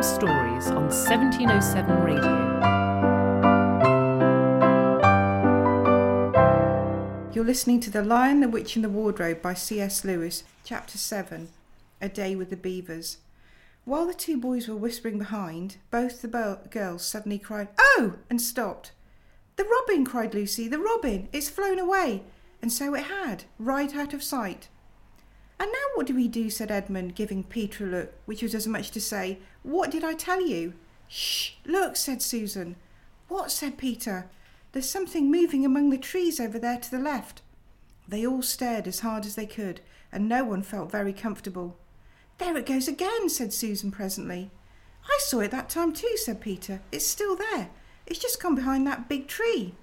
Bedtime Stories on 1707 Radio. You're listening to The Lion, the Witch, and the Wardrobe by C.S. Lewis, Chapter 7 A Day with the Beavers. While the two boys were whispering behind, both the girls suddenly cried, Oh! and stopped. The robin, cried Lucy, the robin! It's flown away! And so it had, right out of sight. And now what do we do? said Edmund, giving Peter a look, which was as much to say, What did I tell you? Shh! Look, said Susan. What? said Peter. There's something moving among the trees over there to the left. They all stared as hard as they could, and no one felt very comfortable. There it goes again, said Susan presently. I saw it that time too, said Peter. It's still there. It's just gone behind that big tree.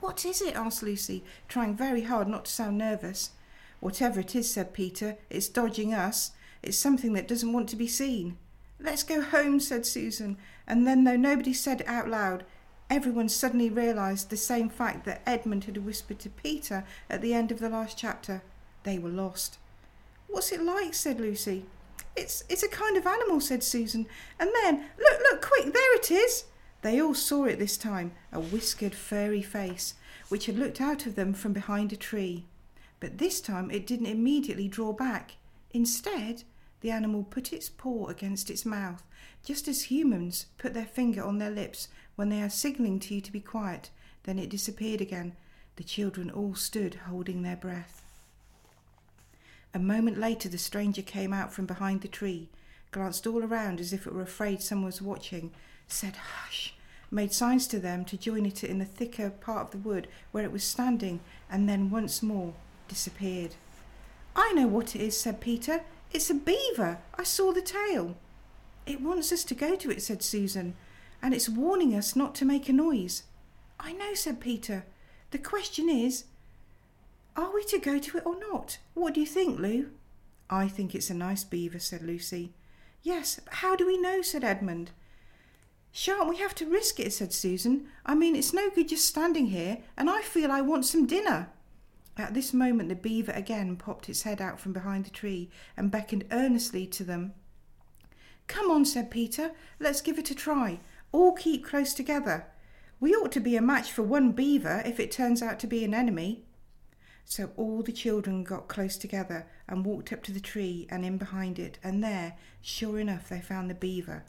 What is it? asked Lucy, trying very hard not to sound nervous. Whatever it is, said Peter, it's dodging us. It's something that doesn't want to be seen. Let's go home, said Susan, and then, though nobody said it out loud, everyone suddenly realised the same fact that Edmund had whispered to Peter at the end of the last chapter. They were lost. What's it like? said Lucy. It's it's a kind of animal, said Susan. And then, look, look, quick, there it is. They all saw it this time, a whiskered, furry face, which had looked out of them from behind a tree. But this time it didn't immediately draw back. Instead, the animal put its paw against its mouth, just as humans put their finger on their lips when they are signalling to you to be quiet. Then it disappeared again. The children all stood holding their breath. A moment later, the stranger came out from behind the tree, glanced all around as if it were afraid someone was watching, said hush, made signs to them to join it in the thicker part of the wood where it was standing, and then once more disappeared. I know what it is, said Peter. It's a beaver. I saw the tail. It wants us to go to it, said Susan, and it's warning us not to make a noise. I know, said Peter. The question is, are we to go to it or not? What do you think, Lou? I think it's a nice beaver, said Lucy. Yes, but how do we know? said Edmund. Shan't we have to risk it? said Susan. I mean, it's no good just standing here, and I feel I want some dinner. At this moment, the beaver again popped its head out from behind the tree and beckoned earnestly to them. Come on, said Peter. Let's give it a try. All keep close together. We ought to be a match for one beaver if it turns out to be an enemy. So all the children got close together and walked up to the tree and in behind it, and there, sure enough, they found the beaver.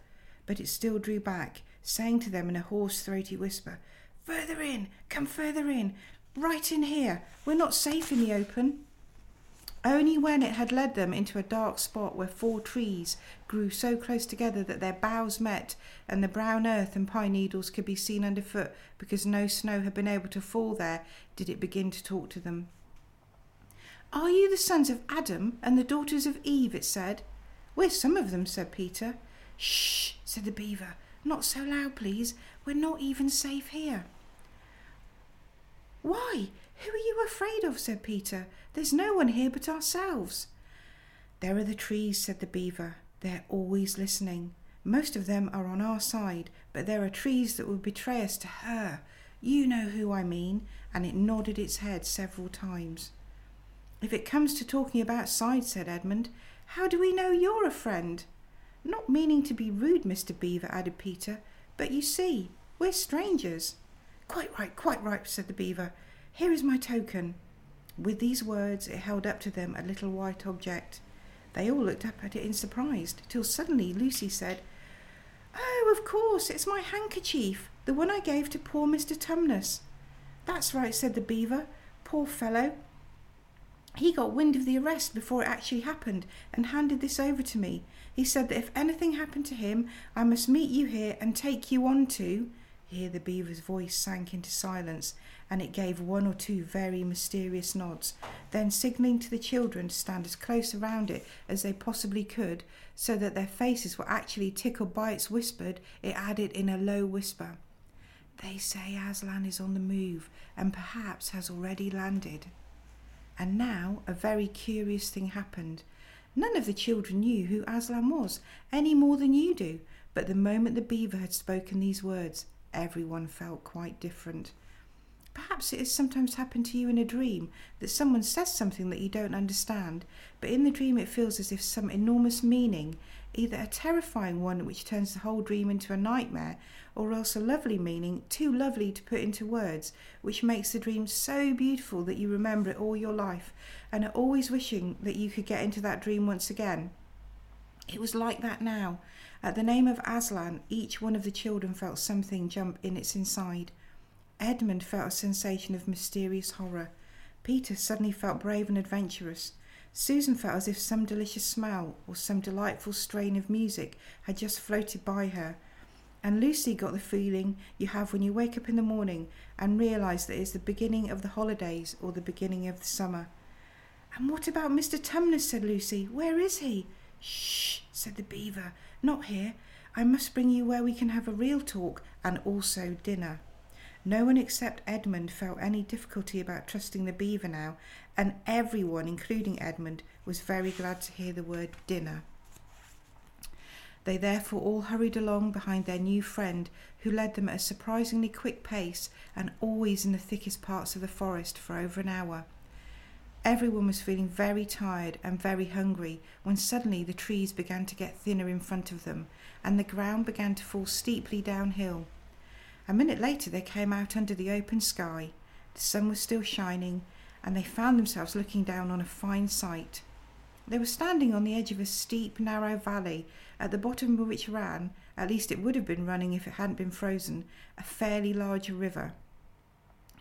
But it still drew back, saying to them in a hoarse, throaty whisper, Further in, come further in, right in here. We're not safe in the open. Only when it had led them into a dark spot where four trees grew so close together that their boughs met and the brown earth and pine needles could be seen underfoot because no snow had been able to fall there, did it begin to talk to them. Are you the sons of Adam and the daughters of Eve? it said. We're some of them, said Peter. Shh, said the beaver. Not so loud, please. We're not even safe here. Why? Who are you afraid of? said Peter. There's no one here but ourselves. There are the trees, said the beaver. They're always listening. Most of them are on our side, but there are trees that will betray us to her. You know who I mean. And it nodded its head several times. If it comes to talking about sides, said Edmund, how do we know you're a friend? Not meaning to be rude, Mr. Beaver, added Peter, but you see, we're strangers. Quite right, quite right, said the beaver. Here is my token. With these words, it held up to them a little white object. They all looked up at it in surprise, till suddenly Lucy said, Oh, of course, it's my handkerchief, the one I gave to poor Mr. Tumnus. That's right, said the beaver. Poor fellow. He got wind of the arrest before it actually happened and handed this over to me. He said that if anything happened to him, I must meet you here and take you on to. Here the beaver's voice sank into silence, and it gave one or two very mysterious nods, then signalling to the children to stand as close around it as they possibly could, so that their faces were actually tickled by its whispered, it added in a low whisper, They say Aslan is on the move, and perhaps has already landed. And now a very curious thing happened. None of the children knew who Aslan was, any more than you do, but the moment the beaver had spoken these words, everyone felt quite different. Perhaps it has sometimes happened to you in a dream that someone says something that you don't understand, but in the dream it feels as if some enormous meaning, either a terrifying one which turns the whole dream into a nightmare, or else a lovely meaning, too lovely to put into words, which makes the dream so beautiful that you remember it all your life and are always wishing that you could get into that dream once again. It was like that now. At the name of Aslan, each one of the children felt something jump in its inside. Edmund felt a sensation of mysterious horror. Peter suddenly felt brave and adventurous. Susan felt as if some delicious smell or some delightful strain of music had just floated by her. And Lucy got the feeling you have when you wake up in the morning and realise that it's the beginning of the holidays or the beginning of the summer. And what about Mr. Tumnus? said Lucy. Where is he? Shh, said the beaver. Not here. I must bring you where we can have a real talk and also dinner. No one except Edmund felt any difficulty about trusting the beaver now, and everyone, including Edmund, was very glad to hear the word dinner. They therefore all hurried along behind their new friend, who led them at a surprisingly quick pace and always in the thickest parts of the forest for over an hour. Everyone was feeling very tired and very hungry when suddenly the trees began to get thinner in front of them and the ground began to fall steeply downhill. A minute later, they came out under the open sky. The sun was still shining, and they found themselves looking down on a fine sight. They were standing on the edge of a steep, narrow valley, at the bottom of which ran, at least it would have been running if it hadn't been frozen, a fairly large river.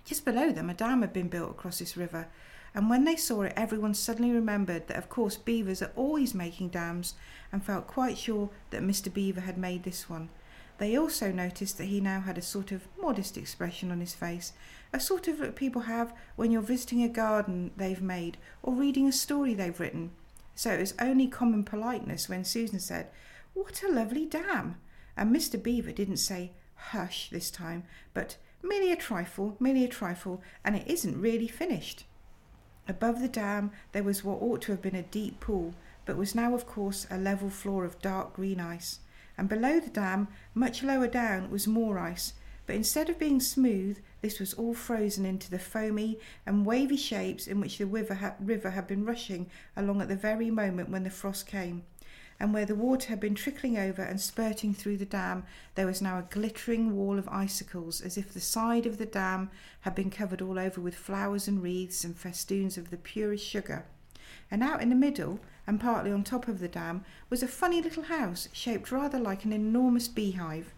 Just below them, a dam had been built across this river, and when they saw it, everyone suddenly remembered that, of course, beavers are always making dams, and felt quite sure that Mr. Beaver had made this one. They also noticed that he now had a sort of modest expression on his face, a sort of look people have when you're visiting a garden they've made or reading a story they've written. So it was only common politeness when Susan said, What a lovely dam! And Mr. Beaver didn't say, Hush this time, but merely a trifle, merely a trifle, and it isn't really finished. Above the dam there was what ought to have been a deep pool, but was now, of course, a level floor of dark green ice and below the dam, much lower down, was more ice. But instead of being smooth, this was all frozen into the foamy and wavy shapes in which the river, ha- river had been rushing along at the very moment when the frost came. And where the water had been trickling over and spurting through the dam, there was now a glittering wall of icicles, as if the side of the dam had been covered all over with flowers and wreaths and festoons of the purest sugar. And out in the middle, and partly on top of the dam was a funny little house shaped rather like an enormous beehive.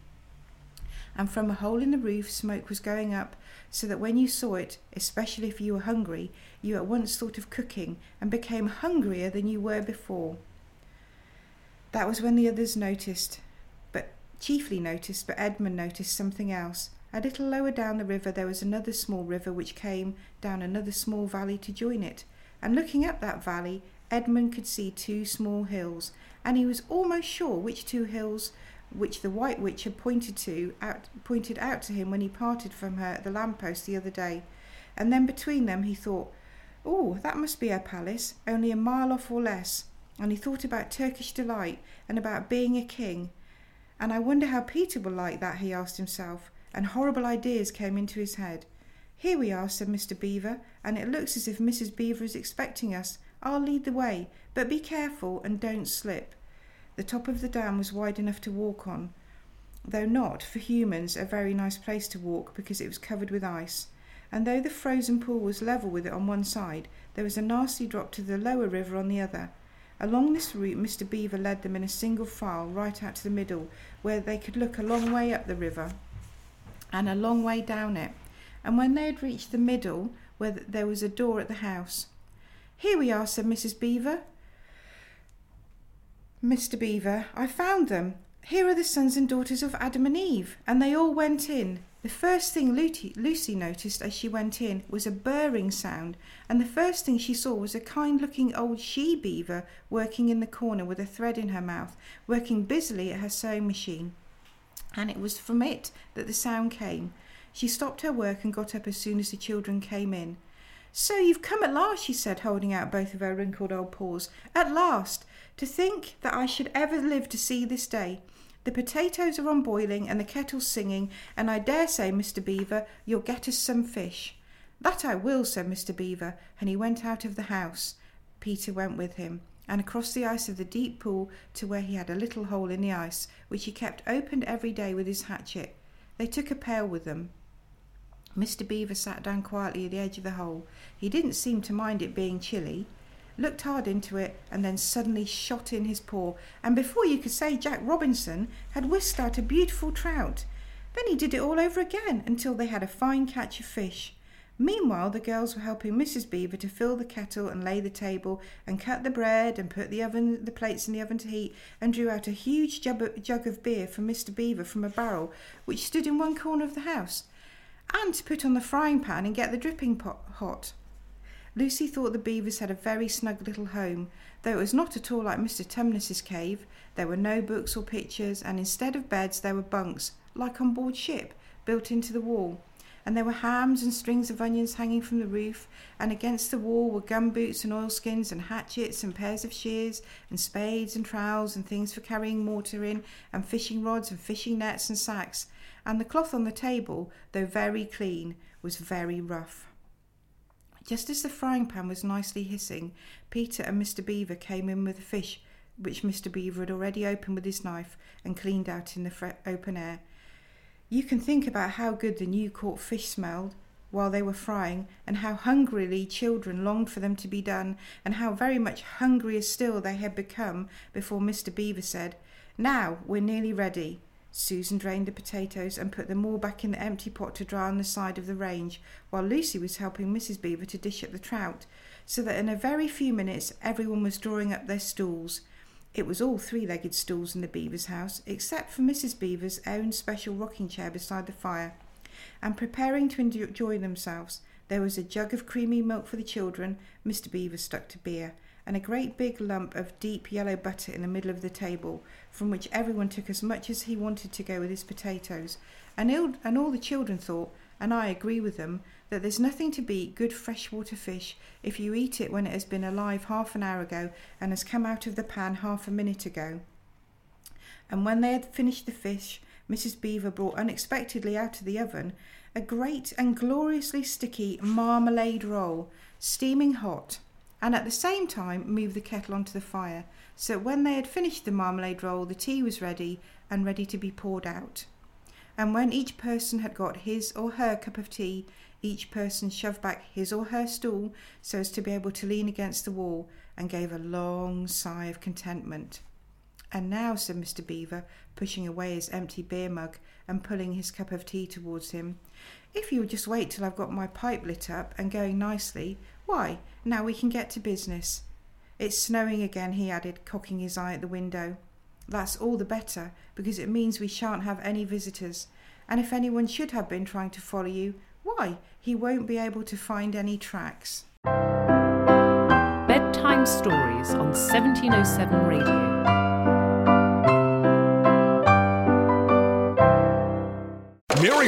And from a hole in the roof, smoke was going up, so that when you saw it, especially if you were hungry, you at once thought of cooking and became hungrier than you were before. That was when the others noticed, but chiefly noticed, but Edmund noticed something else. A little lower down the river, there was another small river which came down another small valley to join it. And looking up that valley, Edmund could see two small hills, and he was almost sure which two hills which the White Witch had pointed to out pointed out to him when he parted from her at the lamppost the other day. And then between them he thought, Oh, that must be her palace, only a mile off or less. And he thought about Turkish delight and about being a king. And I wonder how Peter will like that, he asked himself, and horrible ideas came into his head. Here we are, said Mr. Beaver, and it looks as if Mrs. Beaver is expecting us. I'll lead the way, but be careful and don't slip. The top of the dam was wide enough to walk on, though not, for humans, a very nice place to walk because it was covered with ice. And though the frozen pool was level with it on one side, there was a nasty drop to the lower river on the other. Along this route, Mr. Beaver led them in a single file right out to the middle, where they could look a long way up the river and a long way down it. And when they had reached the middle, where there was a door at the house, here we are, said Mrs. Beaver. Mr. Beaver, I found them. Here are the sons and daughters of Adam and Eve. And they all went in. The first thing Lucy, noticed as she went in was a burring sound, and the first thing she saw was a kind looking old she beaver working in the corner with a thread in her mouth, working busily at her sewing machine. And it was from it that the sound came. She stopped her work and got up as soon as the children came in. So you've come at last, she said, holding out both of her wrinkled old paws. At last! To think that I should ever live to see this day. The potatoes are on boiling and the kettle's singing, and I dare say, Mr. Beaver, you'll get us some fish. That I will, said Mr. Beaver, and he went out of the house. Peter went with him, and across the ice of the deep pool to where he had a little hole in the ice, which he kept opened every day with his hatchet. They took a pail with them. Mr. Beaver sat down quietly at the edge of the hole. He didn't seem to mind it being chilly looked hard into it, and then suddenly shot in his paw, and before you could say Jack Robinson had whisked out a beautiful trout. Then he did it all over again until they had a fine catch of fish. Meanwhile, the girls were helping Mrs. Beaver to fill the kettle and lay the table and cut the bread and put the oven, the plates in the oven to heat, and drew out a huge jug of beer for Mr. Beaver from a barrel which stood in one corner of the house, and to put on the frying pan and get the dripping pot hot. Lucy thought the beavers had a very snug little home, though it was not at all like Mr. Tumnus's cave. There were no books or pictures, and instead of beds there were bunks, like on board ship, built into the wall. And there were hams and strings of onions hanging from the roof, and against the wall were gum boots and oilskins and hatchets and pairs of shears and spades and trowels and things for carrying mortar in, and fishing rods and fishing nets and sacks. And the cloth on the table, though very clean, was very rough. Just as the frying pan was nicely hissing, Peter and Mr. Beaver came in with the fish, which Mr. Beaver had already opened with his knife and cleaned out in the fre- open air. You can think about how good the new caught fish smelled while they were frying, and how hungrily children longed for them to be done, and how very much hungrier still they had become before Mr. Beaver said, Now we're nearly ready. Susan drained the potatoes and put them all back in the empty pot to dry on the side of the range, while Lucy was helping Mrs. Beaver to dish up the trout, so that in a very few minutes everyone was drawing up their stools. It was all three legged stools in the Beaver's house, except for Mrs. Beaver's own special rocking chair beside the fire, and preparing to enjoy themselves. There was a jug of creamy milk for the children, Mr. Beaver stuck to beer, and a great big lump of deep yellow butter in the middle of the table, from which everyone took as much as he wanted to go with his potatoes. And, il- and all the children thought, and I agree with them, that there's nothing to beat good freshwater fish if you eat it when it has been alive half an hour ago and has come out of the pan half a minute ago. And when they had finished the fish, Mrs. Beaver brought unexpectedly out of the oven a great and gloriously sticky marmalade roll, steaming hot and at the same time move the kettle onto the fire. So when they had finished the marmalade roll, the tea was ready and ready to be poured out. And when each person had got his or her cup of tea, each person shoved back his or her stool so as to be able to lean against the wall and gave a long sigh of contentment. And now, said Mr. Beaver, pushing away his empty beer mug and pulling his cup of tea towards him, if you'll just wait till I've got my pipe lit up and going nicely, why, now we can get to business. It's snowing again, he added, cocking his eye at the window. That's all the better, because it means we shan't have any visitors. And if anyone should have been trying to follow you, why, he won't be able to find any tracks. Bedtime Stories on 1707 Radio.